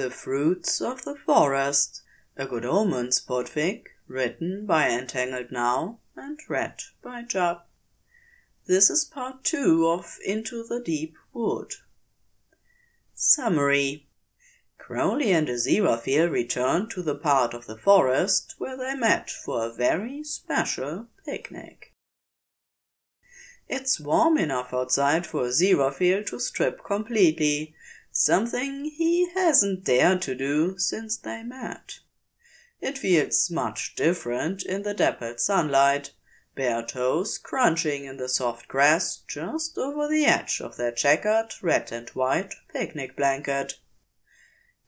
The Fruits of the Forest, a Good Omens podfic, written by entanglednow and read by Jubb. This is part two of Into the Deep Wood. Summary Crowley and Aziraphale returned to the part of the forest where they met for a very special picnic. It's warm enough outside for Aziraphale to strip completely, something he hasn't dared to do since they met. It feels much different in the dappled sunlight, bare toes crunching in the soft grass just over the edge of their checkered red and white picnic blanket.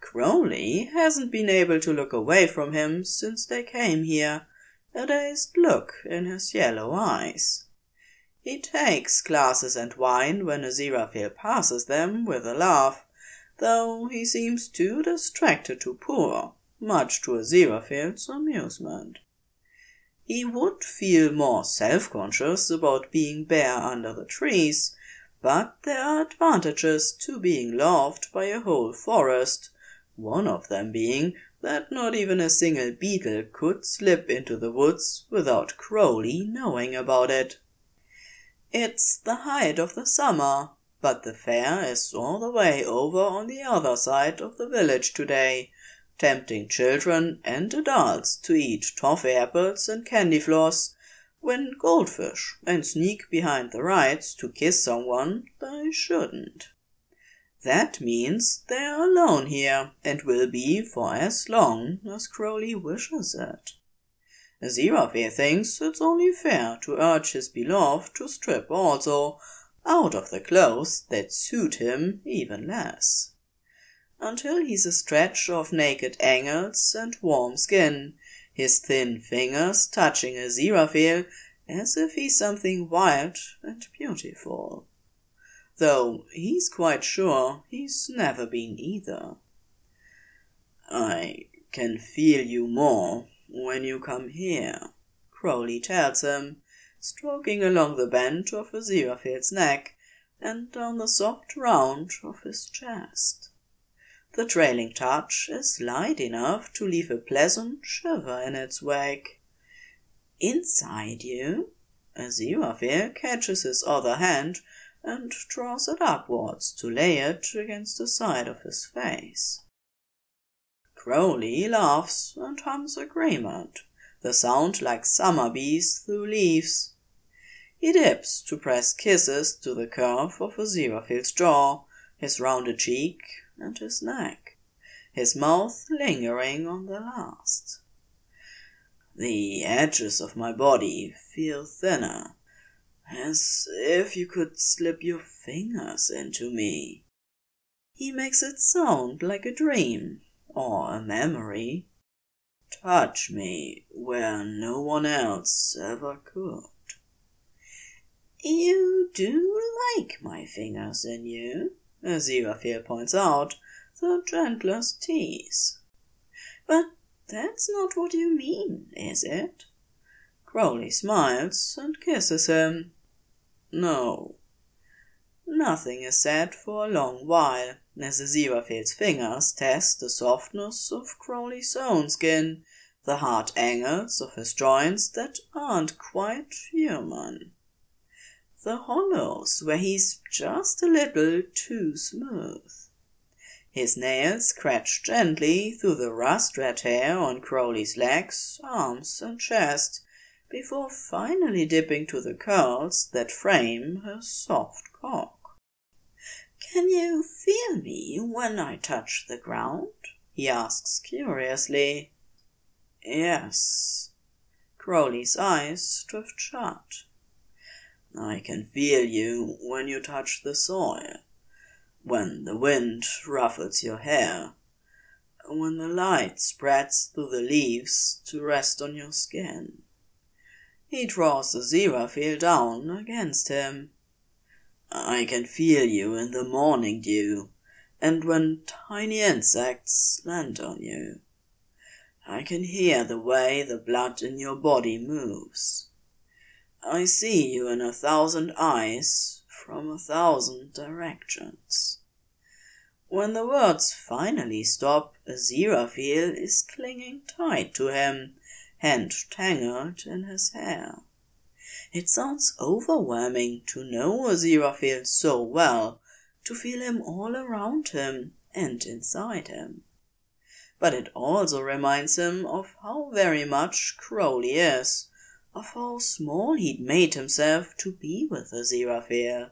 Crowley hasn't been able to look away from him since they came here, a dazed look in his yellow eyes. He takes glasses and wine when a Aziraphale passes them with a laugh, though he seems too distracted to pour, much to Aziraphale's amusement. He would feel more self-conscious about being bare under the trees, but there are advantages to being loved by a whole forest, one of them being that not even a single beetle could slip into the woods without Crowley knowing about it. It's the height of the summer, but the fair is all the way over on the other side of the village today, tempting children and adults to eat toffee apples and candy floss, win goldfish, and sneak behind the rides to kiss someone they shouldn't. That means they are alone here, and will be for as long as Crowley wishes it. Aziraphale thinks it's only fair to urge his beloved to strip also, out of the clothes that suit him even less. Until he's a stretch of naked ankles and warm skin, his thin fingers touching a Aziraphale as if he's something wild and beautiful. Though he's quite sure he's never been either. I can feel you more when you come here, Crowley tells him, stroking along the bend of Aziraphale's neck and down the soft round of his chest. The trailing touch is light enough to leave a pleasant shiver in its wake. Inside you, Aziraphale catches his other hand and draws it upwards to lay it against the side of his face. Crowley laughs and hums agreement, the sound like summer bees through leaves. He dips to press kisses to the curve of Aziraphale's jaw, his rounded cheek, and his neck, his mouth lingering on the last. The edges of my body feel thinner, as if you could slip your fingers into me. He makes it sound like a dream or a memory. Touch me where no one else ever could. You do like my fingers in you, Aziraphale points out, the gentlest tease. But that's not what you mean, is it? Crowley smiles and kisses him. No. Nothing is said for a long while, as Aziraphale's fingers test the softness of Crowley's own skin, the hard angles of his joints that aren't quite human the hollows where he's just a little too smooth. His nails scratch gently through the rust red hair on Crowley's legs, arms, and chest, before finally dipping to the curls that frame his soft cock. Can you feel me when I touch the ground? he asks curiously. Yes. Crowley's eyes drift shut. I can feel you when you touch the soil, when the wind ruffles your hair, when the light spreads through the leaves to rest on your skin. He draws Aziraphale down against him. I can feel you in the morning dew, and when tiny insects land on you. I can hear the way the blood in your body moves. I see you in a thousand eyes from a thousand directions. When the words finally stop, Aziraphale is clinging tight to him, hand tangled in his hair. It sounds overwhelming to know Aziraphale so well, to feel him all around him and inside him. But it also reminds him of how very much Crowley is, of how small he'd made himself to be with the Aziraphale.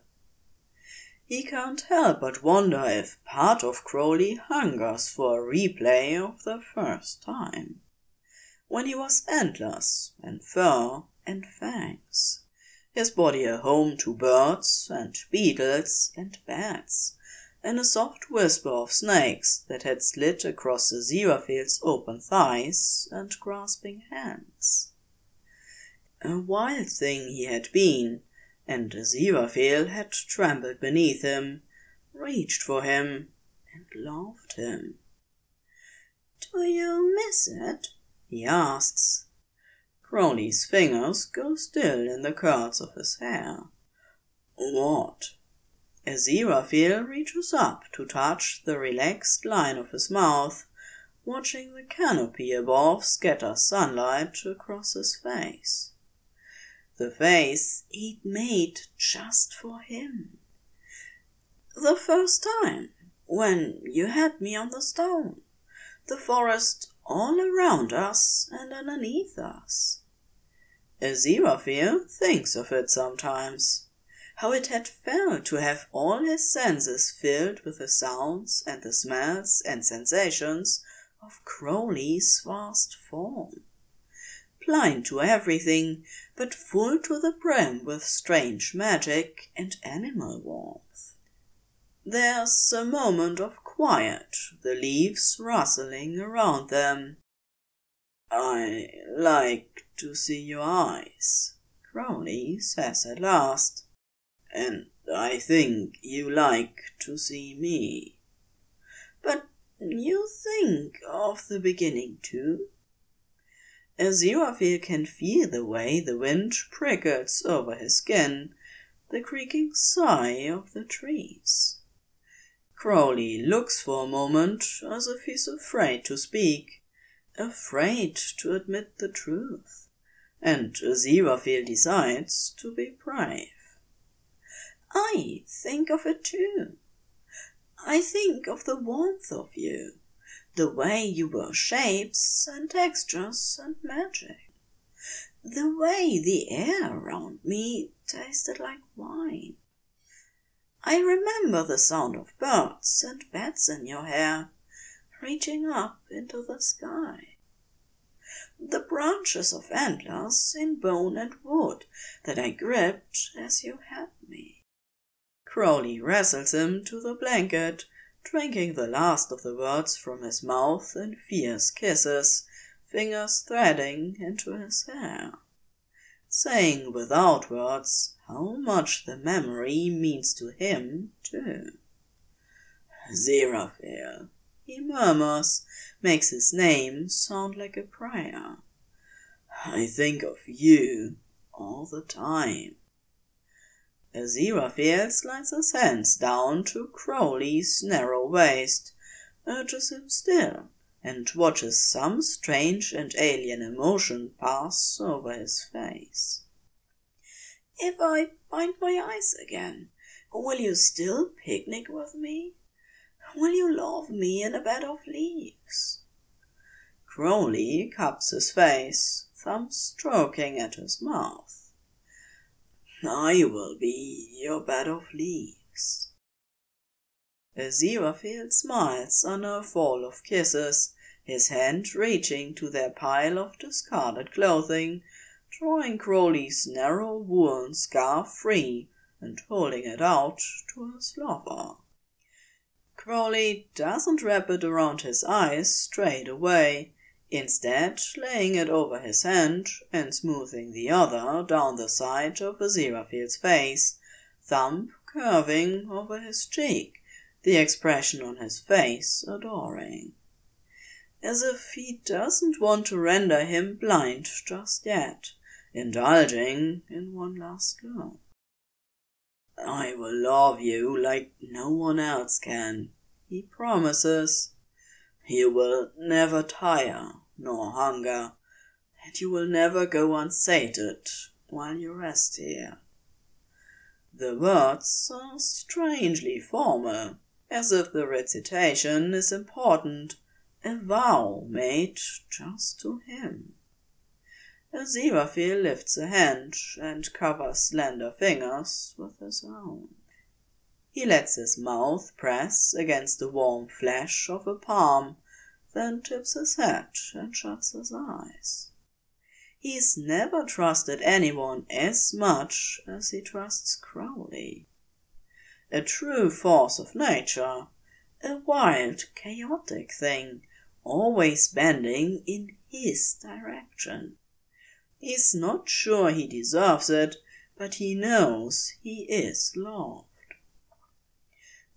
He can't help but wonder if part of Crowley hungers for a replay of the first time, when he was antlers and fur and fangs, his body a home to birds and beetles and bats, and a soft whisper of snakes that had slid across the Aziraphale's open thighs and grasping hands. A wild thing he had been, and Aziraphale had trampled beneath him, reached for him, and loved him. Do you miss it? he asks, Crowley's fingers go still in the curls of his hair. What? Aziraphale reaches up to touch the relaxed line of his mouth, watching the canopy above scatter sunlight across his face. The face he'd made just for him. The first time, when you had me on the stone, the forest all around us and underneath us. Aziraphale thinks of it sometimes, how it had felt to have all his senses filled with the sounds and the smells and sensations of Crowley's vast form. Blind to everything, but full to the brim with strange magic and animal warmth. There's a moment of quiet, the leaves rustling around them. I like to see your eyes, Crowley says at last. And I think you like to see me. But you think of the beginning too? Aziraphale can feel the way the wind prickles over his skin, the creaking sigh of the trees. Crowley looks for a moment as if he's afraid to speak, afraid to admit the truth, and Aziraphale decides to be brave. I think of it too. I think of the warmth of you, the way you were shapes and textures and magic, the way the air around me tasted like wine, I remember the sound of birds and bats in your hair, reaching up into the sky. The branches of antlers in bone and wood that I gripped as you had me. Crowley wrestles him to the blanket, drinking the last of the words from his mouth in fierce kisses, fingers threading into his hair saying without words how much the memory means to him, too. Aziraphale, he murmurs, makes his name sound like a prayer. I think of you all the time. Aziraphale slides his hands down to Crowley's narrow waist, urges him still, and watches some strange and alien emotion pass over his face. If I find my eyes again, will you still picnic with me? Will you love me in a bed of leaves? Crowley cups his face, thumb stroking at his mouth. I will be your bed of leaves. Aziraphale smiles under a fall of kisses, his hand reaching to their pile of discarded clothing, drawing Crowley's narrow woolen scarf free and holding it out to his lover. Crowley doesn't wrap it around his eyes straight away, instead laying it over his hand and smoothing the other down the side of Aziraphale's face, thumb curving over his cheek the expression on his face adoring. As if he doesn't want to render him blind just yet, indulging in one last look. I will love you like no one else can, he promises. You will never tire nor hunger, and you will never go unsated while you rest here. The words are strangely formal, as if the recitation is important, a vow made just to him. Aziraphale lifts a hand and covers slender fingers with his own. He lets his mouth press against the warm flesh of a palm, then tips his head and shuts his eyes. He's never trusted anyone as much as he trusts Crowley. A true force of nature, a wild, chaotic thing, always bending in his direction. He's not sure he deserves it, but he knows he is loved.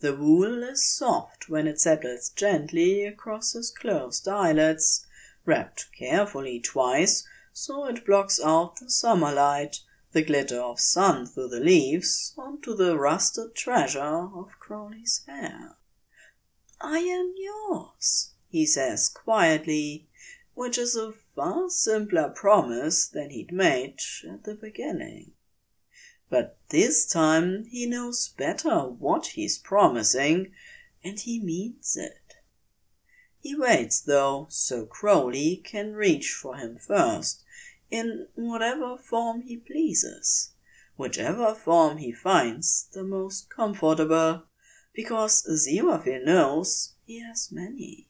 The wool is soft when it settles gently across his closed eyelids, wrapped carefully twice so it blocks out the summer light, the glitter of sun through the leaves, onto the rusted treasure of Crowley's hair. I am yours, he says quietly, which is a far simpler promise than he'd made at the beginning. But this time he knows better what he's promising, and he means it. He waits, though, so Crowley can reach for him first, in whatever form he pleases, whichever form he finds the most comfortable, because Aziraphale knows he has many.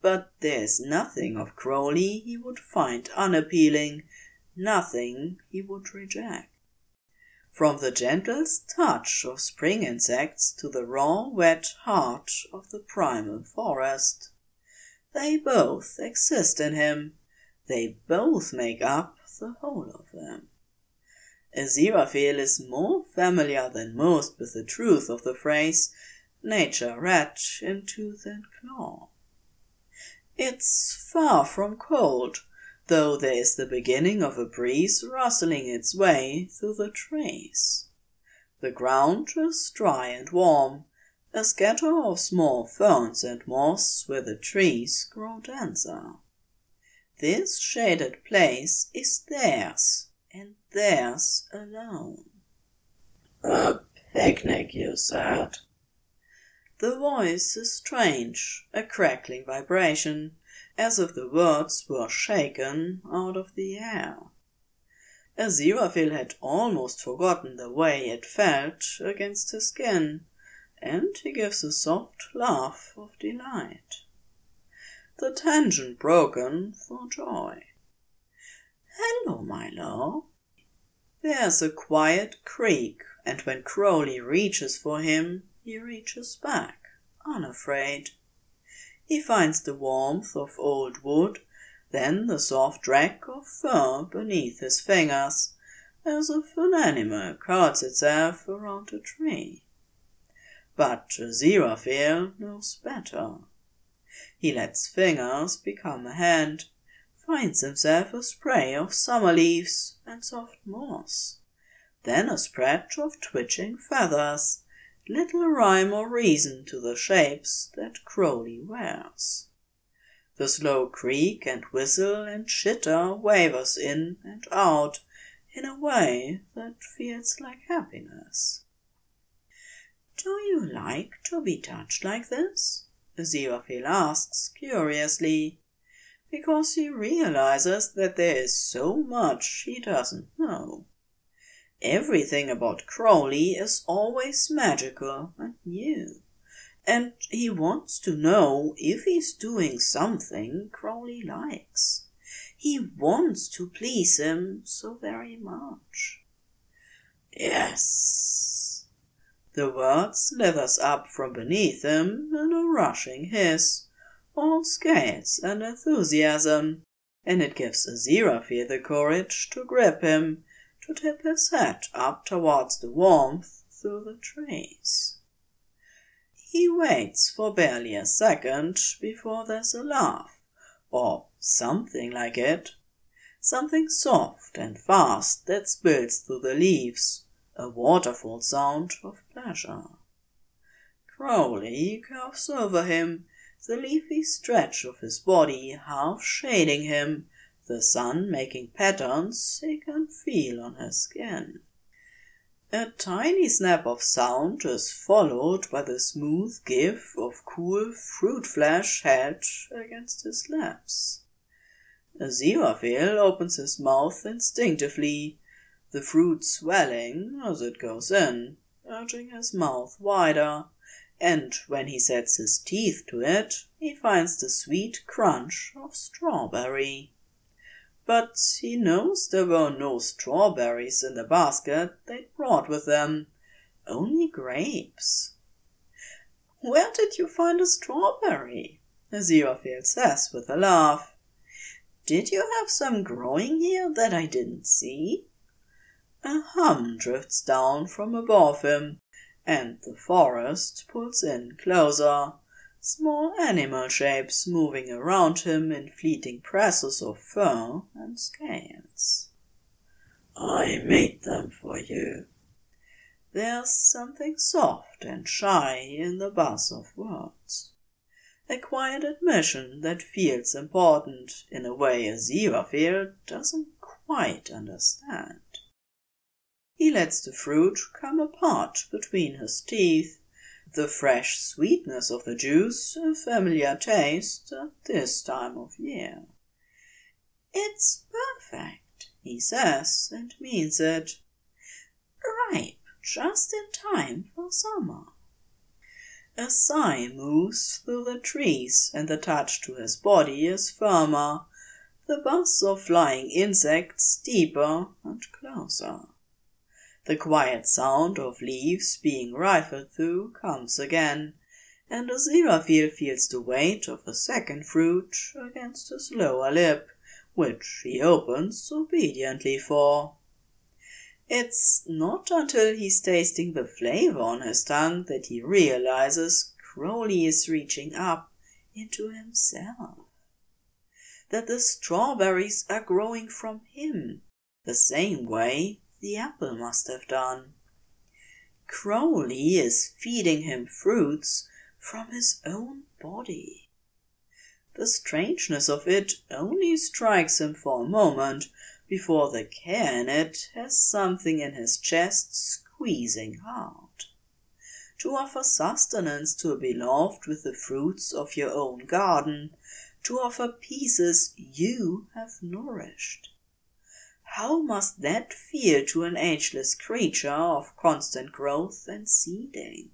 But there's nothing of Crowley he would find unappealing, nothing he would reject. From the gentlest touch of spring insects to the raw, wet heart of the primal forest. They both exist in him, they both make up the whole of them. Aziraphale is more familiar than most with the truth of the phrase, nature rat in tooth and claw. It's far from cold, though there is the beginning of a breeze rustling its way through the trees. The ground is dry and warm, a scatter of small ferns and moss where the trees grow denser. This shaded place is theirs, and theirs alone. A picnic, you said. The voice is strange, a crackling vibration, as if the words were shaken out of the air. Aziraphale had almost forgotten the way it felt against his skin, and he gives a soft laugh of delight. The tension broken for joy. Hello, my love. There's a quiet creak, and when Crowley reaches for him, he reaches back, unafraid. He finds the warmth of old wood, then the soft drag of fur beneath his fingers, as if an animal curls itself around a tree. But Aziraphale knows better. He lets fingers become a hand, finds himself a spray of summer leaves and soft moss, then a spread of twitching feathers, little rhyme or reason to the shapes that Crowley wears. The slow creak and whistle and chitter wavers in and out in a way that feels like happiness. Do you like to be touched like this? Aziraphale asks curiously, because he realizes that there is so much he doesn't know. Everything about Crowley is always magical and new, and he wants to know if he's doing something Crowley likes. He wants to please him so very much. Yes. The word slithers up from beneath him in a rushing hiss, all scales and enthusiasm, and it gives Aziraphale the courage to grip him to tip his head up towards the warmth through the trees. He waits for barely a second before there's a laugh, or something like it. Something soft and fast that spills through the leaves, a waterfall sound of pleasure. Crowley curves over him, the leafy stretch of his body half shading him, the sun making patterns he can feel on his skin. A tiny snap of sound is followed by the smooth give of cool fruit flesh held against his lips. Aziraphale opens his mouth instinctively, the fruit swelling as it goes in, urging his mouth wider, and when he sets his teeth to it, he finds the sweet crunch of strawberry. But he knows there were no strawberries in the basket they'd brought with them, only grapes. Where did you find a strawberry? Aziraphale says with a laugh. Did you have some growing here that I didn't see? A hum drifts down from above him, and the forest pulls in closer, small animal shapes moving around him in fleeting presses of fur and scales. I made them for you. There's something soft and shy in the buzz of words. A quiet admission that feels important in a way a zebra Aziraphale doesn't quite understand. He lets the fruit come apart between his teeth, the fresh sweetness of the juice a familiar taste at this time of year. It's perfect, he says, and means it. Ripe just in time for summer. A sigh moves through the trees, and the touch to his body is firmer, the buzz of flying insects deeper and closer. The quiet sound of leaves being rifled through comes again, and Aziraphale feels the weight of a second fruit against his lower lip, which he opens obediently for. It's not until he's tasting the flavor on his tongue that he realizes Crowley is reaching up into himself. That the strawberries are growing from him, the same way the apple must have done. Crowley is feeding him fruits from his own body. The strangeness of it only strikes him for a moment before the care in it has something in his chest squeezing hard. To offer sustenance to a beloved with the fruits of your own garden, to offer pieces you have nourished. How must that feel to an ageless creature of constant growth and seeding?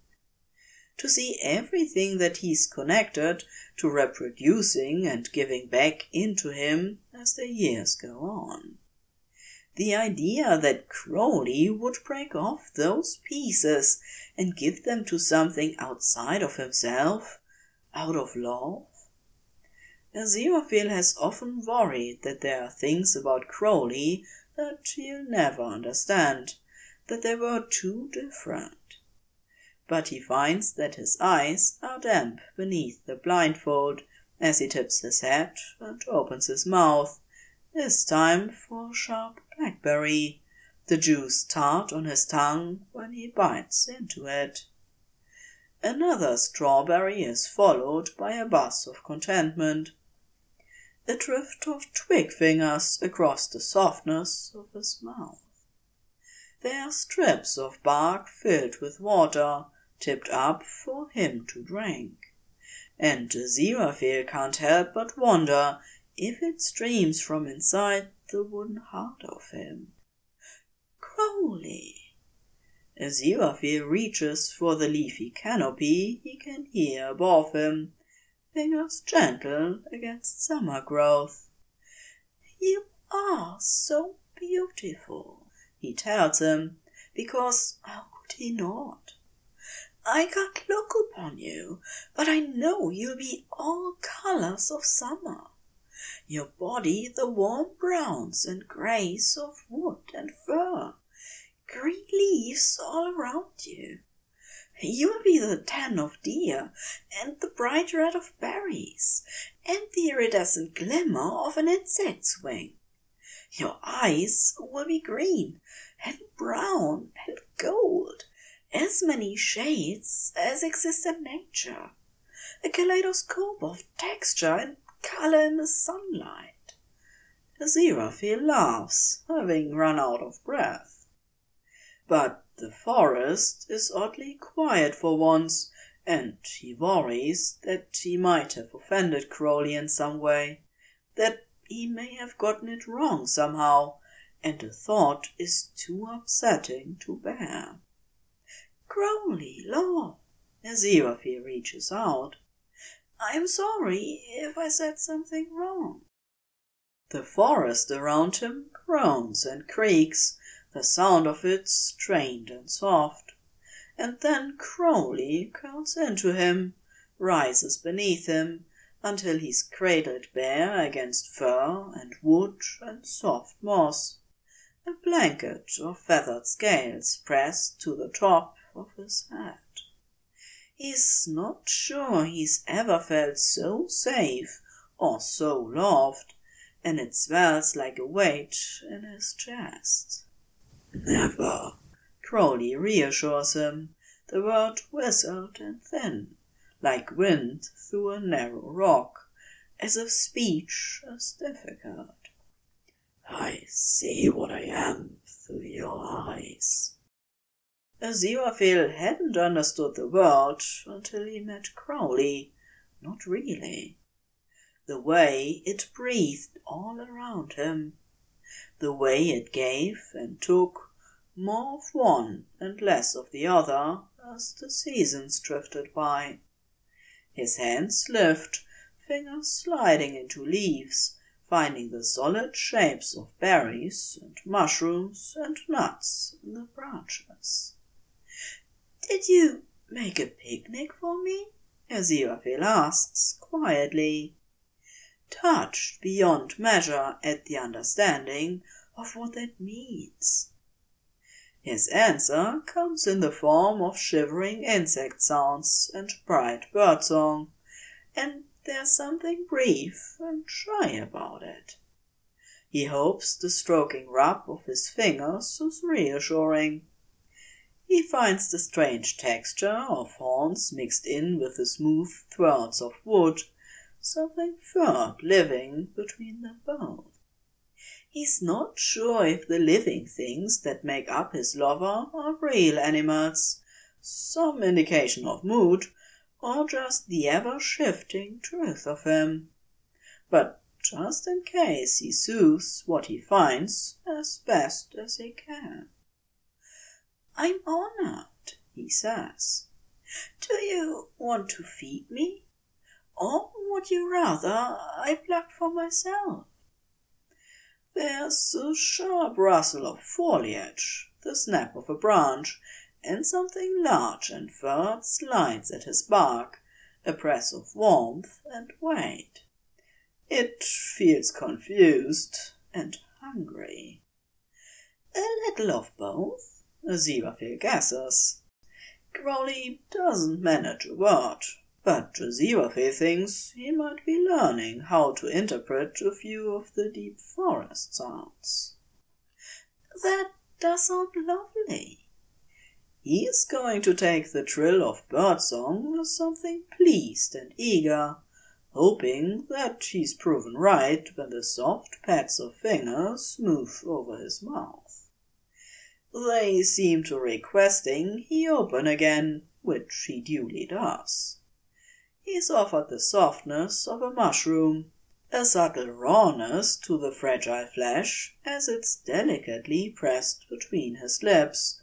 To see everything that he's connected to reproducing and giving back into him as the years go on. The idea that Crowley would break off those pieces and give them to something outside of himself, out of love, Aziraphale has often worried that there are things about Crowley that he'll never understand, that they were too different. But he finds that his eyes are damp beneath the blindfold as he tips his head and opens his mouth, this time for a sharp blackberry, the juice tart on his tongue when he bites into it. Another strawberry is followed by a buzz of contentment a drift of twig fingers across the softness of his mouth. There are strips of bark filled with water, tipped up for him to drink. And Aziraphale can't help but wonder if it streams from inside the wooden heart of him. Crowley! As Aziraphale reaches for the leafy canopy he can hear above him fingers gentle against summer growth. You are so beautiful, he tells him, because how could he not? I can't look upon you, but I know you'll be all colors of summer. Your body the warm browns and greys of wood and fur, green leaves all around you, You'll be the tan of deer, and the bright red of berries, and the iridescent glimmer of an insect's wing. Your eyes will be green, and brown, and gold, as many shades as exist in nature, a kaleidoscope of texture and color in the sunlight. Aziraphale laughs, having run out of breath. But the forest is oddly quiet for once, and he worries that he might have offended Crowley in some way, that he may have gotten it wrong somehow, and the thought is too upsetting to bear. Crowley, law! Aziraphale reaches out. I'm sorry if I said something wrong. The forest around him groans and creaks, the sound of it strained and soft. And then Crowley curls into him, rises beneath him, until he's cradled bare against fur and wood and soft moss, a blanket of feathered scales pressed to the top of his head. He's not sure he's ever felt so safe or so loved, and it swells like a weight in his chest. Never, Crowley reassures him, the word whistled and thin, like wind through a narrow rock, as if speech is difficult. I see what I am through your eyes. Aziraphale hadn't understood the word until he met Crowley. Not really. The way it breathed all around him. The way it gave and took more of one and less of the other as the seasons drifted by. His hands lift, fingers sliding into leaves, finding the solid shapes of berries and mushrooms and nuts in the branches. Did you make a picnic for me? Aziraphale asks quietly, touched beyond measure at the understanding of what that means. His answer comes in the form of shivering insect sounds and bright birdsong, and there's something brief and shy about it. He hopes the stroking rub of his fingers is reassuring. He finds the strange texture of horns mixed in with the smooth thorns of wood, something third living between them both. He's not sure if the living things that make up his lover are real animals, some indication of mood, or just the ever shifting truth of him. But just in case he soothes what he finds as best as he can. I'm honored, he says. Do you want to feed me? Or would you rather I plucked for myself? There's a sharp rustle of foliage, the snap of a branch, and something large and furred slides at his bark, a press of warmth and weight. It feels confused and hungry. A little of both, Aziraphale guesses. Crowley doesn't manage a word, but Aziraphale thinks he might be learning how to interpret a few of the deep forest sounds. That does sound lovely. He is going to take the trill of birdsong as something pleased and eager, hoping that he's proven right when the soft pats of fingers move over his mouth. They seem to requesting he open again, which he duly does. He's offered the softness of a mushroom, a subtle rawness to the fragile flesh as it's delicately pressed between his lips,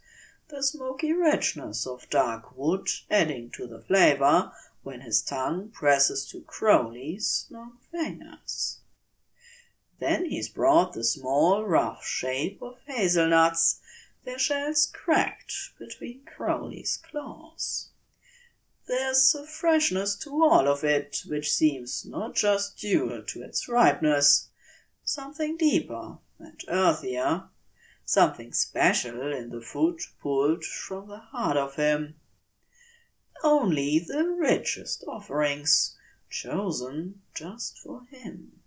the smoky richness of dark wood adding to the flavor when his tongue presses to Crowley's long fingers. Then he's brought the small rough shape of hazelnuts their shells cracked between Crowley's claws. There's a freshness to all of it which seems not just due to its ripeness, something deeper and earthier, something special in the food pulled from the heart of him. Only the richest offerings, chosen just for him.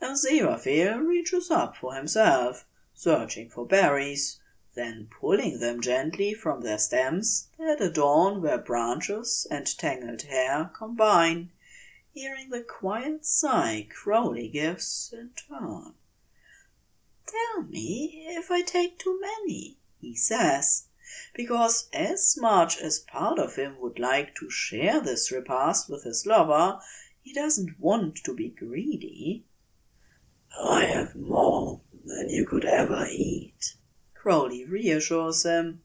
And Aziraphale reaches up for himself searching for berries, then pulling them gently from their stems that adorn where branches and tangled hair combine, hearing the quiet sigh Crowley gives in turn. Tell me if I take too many, he says, because as much as part of him would like to share this repast with his lover, he doesn't want to be greedy. I have more than you could ever eat, Crowley reassures him,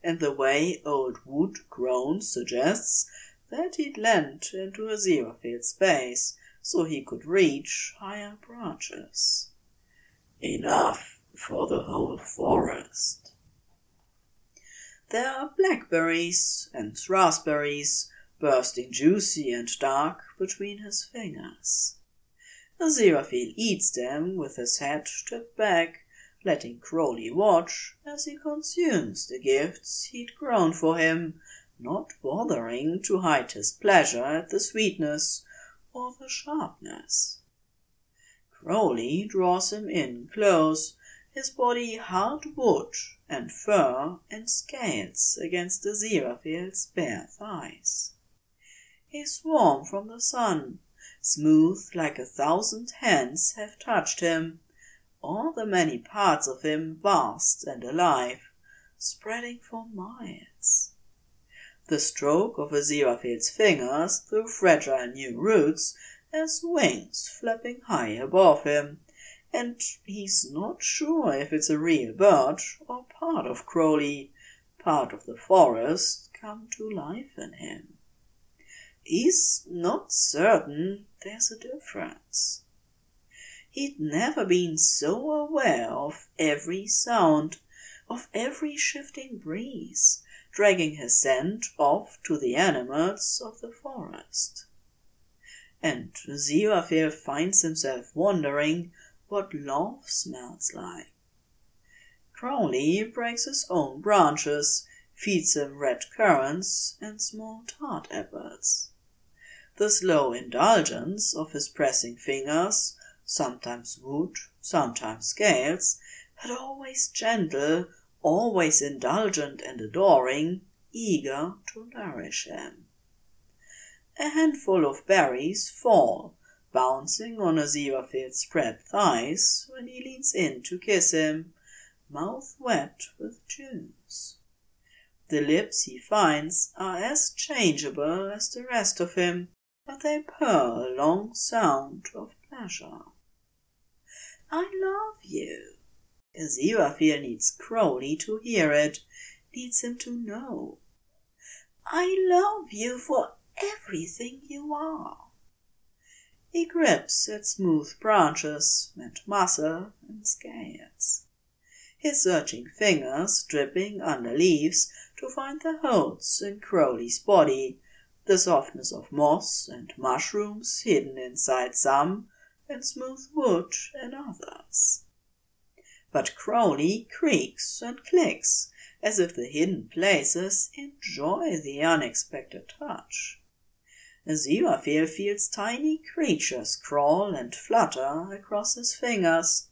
and the way old Wood groans suggests that he'd leant into Aziraphale's space so he could reach higher branches. Enough for the whole forest. There are blackberries and raspberries bursting juicy and dark between his fingers. Aziraphale eats them with his head tipped back letting Crowley watch as he consumes the gifts he'd grown for him, not bothering to hide his pleasure at the sweetness or the sharpness. Crowley draws him in close, his body hard wood and fur and scales against Aziraphale's bare thighs. He's warm from the sun, smooth like a thousand hands have touched him, all the many parts of him vast and alive, spreading for miles. The stroke of a Aziraphale's fingers through fragile new roots has wings flapping high above him, and he's not sure if it's a real bird or part of Crowley, part of the forest come to life in him. He's not certain there's a difference. He'd never been so aware of every sound, of every shifting breeze, dragging his scent off to the animals of the forest. And Aziraphale finds himself wondering what love smells like. Crowley breaks his own branches, feeds him red currants and small tart apples. The slow indulgence of his pressing fingers sometimes wood, sometimes scales, but always gentle, always indulgent and adoring, eager to nourish him. A handful of berries fall, bouncing on Aziraphale's spread thighs when he leans in to kiss him, mouth wet with juice. The lips he finds are as changeable as the rest of him, but they purr a long sound of pleasure. I love you. Aziraphale needs Crowley to hear it, needs him to know. I love you for everything you are. He grips at smooth branches and muscle and scales. His searching fingers dripping under leaves to find the holes in Crowley's body, the softness of moss and mushrooms hidden inside some, and smooth wood and others. But Crowley creaks and clicks as if the hidden places enjoy the unexpected touch. Aziraphale feels tiny creatures crawl and flutter across his fingers,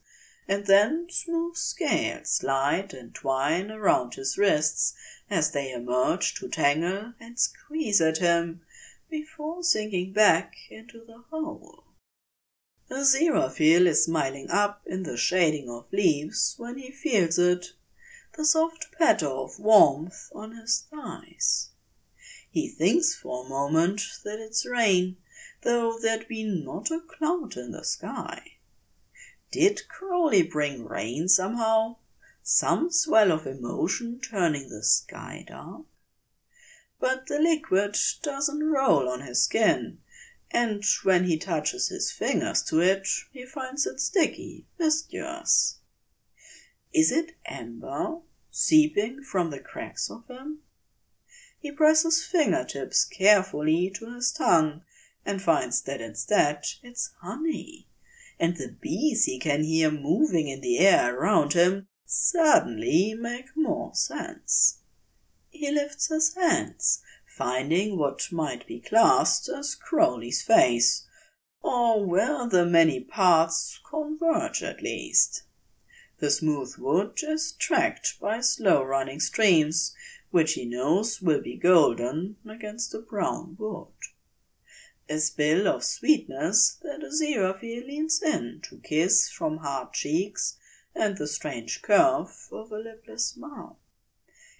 and then smooth scales slide and twine around his wrists as they emerge to tangle and squeeze at him before sinking back into the hole. Aziraphale is smiling up in the shading of leaves when he feels it, the soft patter of warmth on his thighs. He thinks for a moment that it's rain, though there'd be not a cloud in the sky. Did Crowley bring rain somehow? Some swell of emotion turning the sky dark? But the liquid doesn't roll on his skin, and when he touches his fingers to it, he finds it sticky, viscous. Is it amber, seeping from the cracks of him? He presses fingertips carefully to his tongue and finds that instead it's honey, and the bees he can hear moving in the air around him suddenly make more sense. He lifts his hands finding what might be classed as Crowley's face, or where the many parts converge at least. The smooth wood is tracked by slow running streams, which he knows will be golden against the brown wood. A spill of sweetness that Aziraphale leans in to kiss from hard cheeks and the strange curve of a lipless mouth.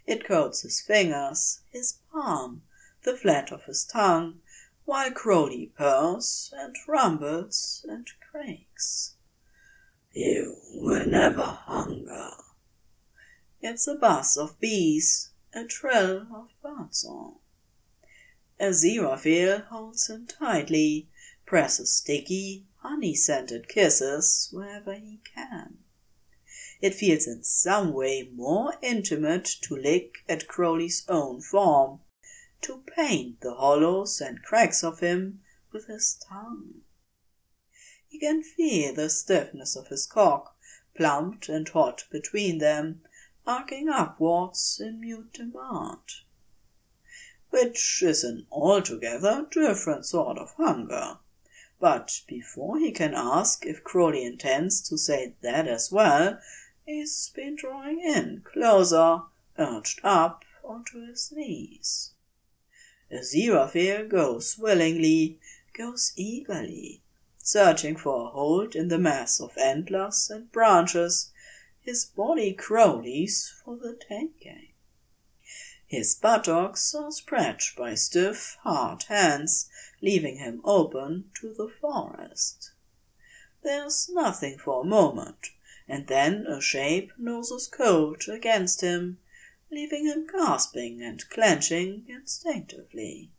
It coats his fingers, his palm, the flat of his tongue, while Crowley purrs and rumbles and creaks. You will never hunger. It's a buzz of bees, a trill of birdsong. Aziraphale holds him tightly, presses sticky, honey-scented kisses wherever he can. It feels in some way more intimate to lick at Crowley's own form, to paint the hollows and cracks of him with his tongue. He can feel the stiffness of his cock, plumped and hot between them, arcing upwards in mute demand. Which is an altogether different sort of hunger. But before he can ask if Crowley intends to say that as well, He's been drawing in closer, urged up onto his knees. Aziraphale goes willingly, goes eagerly, searching for a hold in the mass of antlers and branches, his body Crowley's for the taking. His buttocks are scratched by stiff, hard hands, leaving him open to the forest. There's nothing for a moment and then a shape noses cold against him, leaving him gasping and clenching instinctively.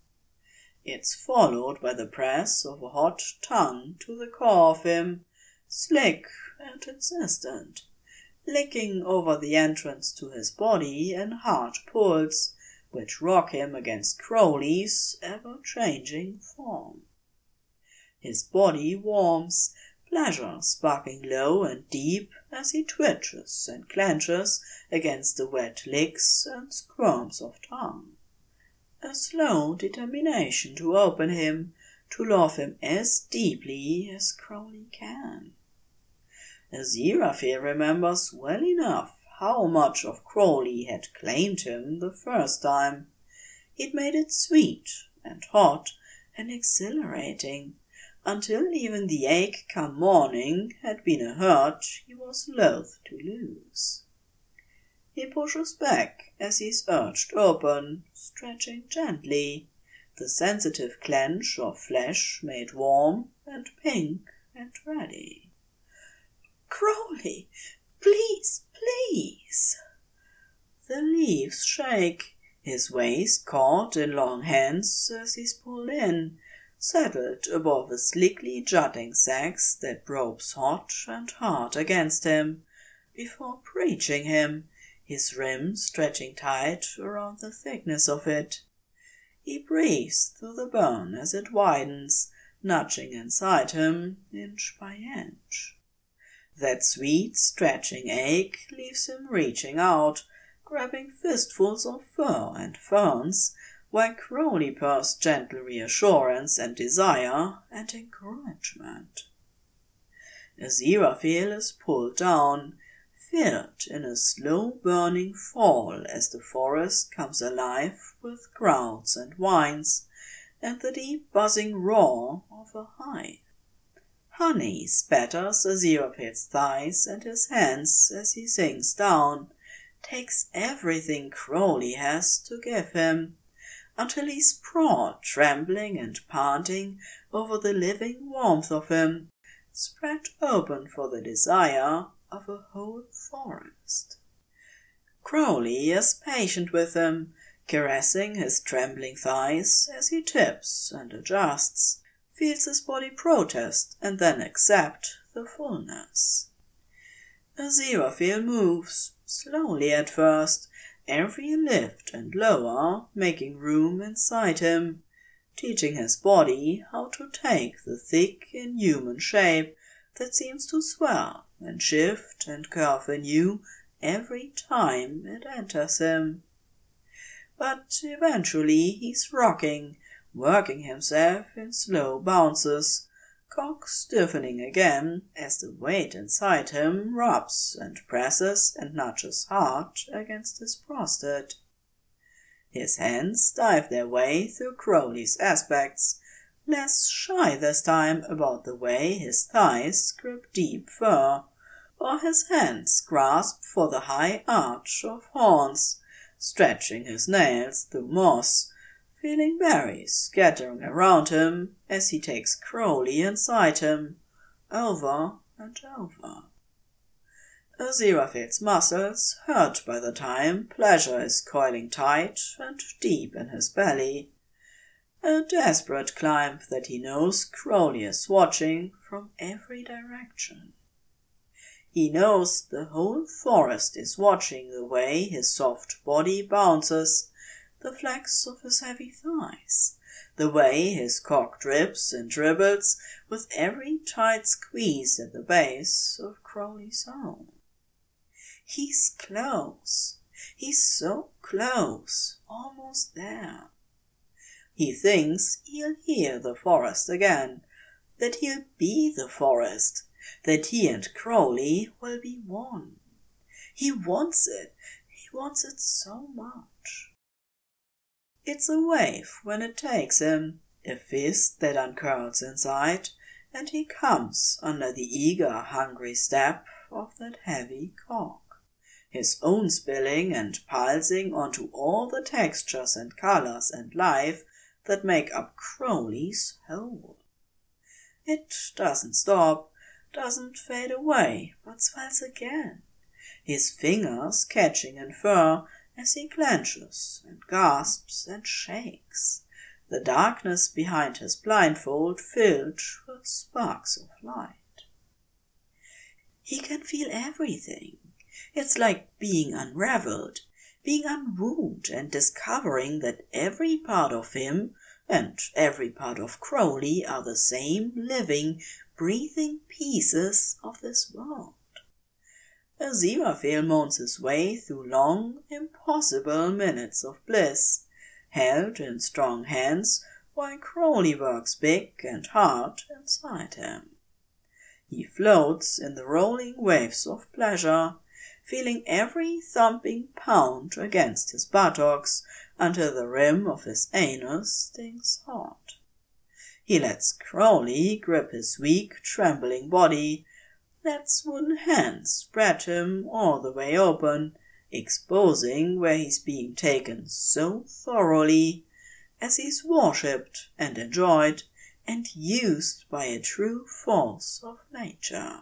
It's followed by the press of a hot tongue to the core of him, slick and insistent, licking over the entrance to his body in hard pulls, which rock him against Crowley's ever-changing form. His body warms, pleasure sparkling low and deep as he twitches and clenches against the wet licks and squirms of tongue. A slow determination to open him, to love him as deeply as Crowley can. Aziraphale remembers well enough how much of Crowley had claimed him the first time. He'd made it sweet and hot and exhilarating, until even the ache come morning had been a hurt he was loath to lose. He pushes back as he's urged open, stretching gently, the sensitive clench of flesh made warm and pink and ready. Crowley, please, please! The leaves shake, his waist caught in long hands as he's pulled in, settled above the slickly jutting sags that ropes hot and hard against him, before preaching him, his rim stretching tight around the thickness of it. He breathes through the bone as it widens, nudging inside him inch by inch. That sweet, stretching ache leaves him reaching out, grabbing fistfuls of fur and ferns while Crowley purrs gentle reassurance and desire and encouragement. Aziraphale is pulled down, filled in a slow burning fall as the forest comes alive with growls and whines and the deep buzzing roar of a hive. Honey spatters Aziraphale's thighs and his hands as he sinks down, takes everything Crowley has to give him, until he sprawled trembling and panting over the living warmth of him, spread open for the desire of a whole forest. Crowley is patient with him, caressing his trembling thighs as he tips and adjusts, feels his body protest and then accept the fullness. Aziraphale moves, slowly at first, every lift and lower, making room inside him, teaching his body how to take the thick, inhuman shape that seems to swell and shift and curve anew every time it enters him. But eventually he's rocking, working himself in slow bounces, cock stiffening again as the weight inside him rubs and presses and nudges hard against his prostate. His hands dive their way through Crowley's aspects, less shy this time about the way his thighs grip deep fur, or his hands grasp for the high arch of horns, stretching his nails through moss, feeling berries scattering around him as he takes Crowley inside him, over and over. Aziraphale's muscles hurt by the time pleasure is coiling tight and deep in his belly. A desperate climb that he knows Crowley is watching from every direction. He knows the whole forest is watching the way his soft body bounces, the flex of his heavy thighs, the way his cock drips and dribbles with every tight squeeze at the base of Crowley's own. He's close. He's so close, almost there. He thinks he'll hear the forest again, that he'll be the forest, that he and Crowley will be one. He wants it. He wants it so much. It's a wave when it takes him, a fist that uncurls inside, and he comes under the eager, hungry step of that heavy cock his own spilling and pulsing onto all the textures and colors and life that make up Crowley's whole. It doesn't stop, doesn't fade away, but swells again, his fingers catching in fur as he clenches and gasps and shakes, the darkness behind his blindfold filled with sparks of light. He can feel everything, it's like being unraveled, being unwound and discovering that every part of him and every part of Crowley are the same living, breathing pieces of this world. Aziraphale moans his way through long, impossible minutes of bliss, held in strong hands while Crowley works big and hard inside him. He floats in the rolling waves of pleasure, feeling every thumping pound against his buttocks until the rim of his anus stings hot. He lets Crowley grip his weak, trembling body, lets wooden hands spread him all the way open, exposing where he's being taken so thoroughly, as he's worshipped and enjoyed and used by a true force of nature.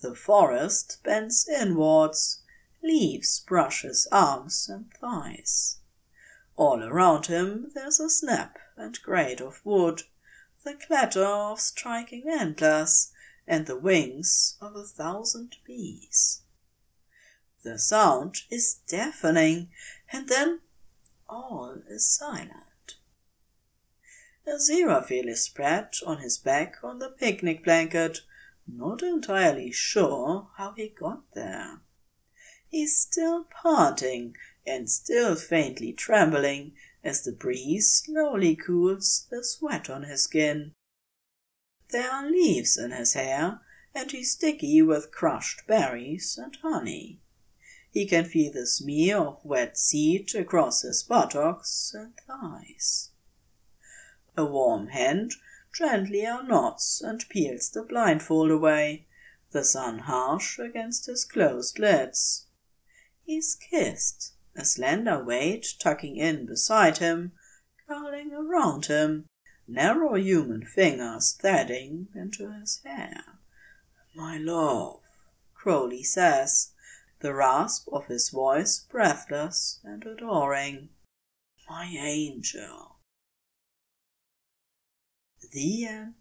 The forest bends inwards, leaves brush his arms and thighs. All around him there's a snap and grate of wood, the clatter of striking antlers, and the wings of a thousand bees. The sound is deafening, and then all is silent. Aziraphale is spread on his back on the picnic blanket, not entirely sure how he got there. He's still panting and still faintly trembling as the breeze slowly cools the sweat on his skin. There are leaves in his hair, and he's sticky with crushed berries and honey. He can feel the smear of wet seed across his buttocks and thighs. A warm hand gently unknots and peels the blindfold away, the sun harsh against his closed lids. He's kissed, a slender weight tucking in beside him, curling around him, narrow human fingers threading into his hair. My love, Crowley says, the rasp of his voice breathless and adoring. My angel. The end.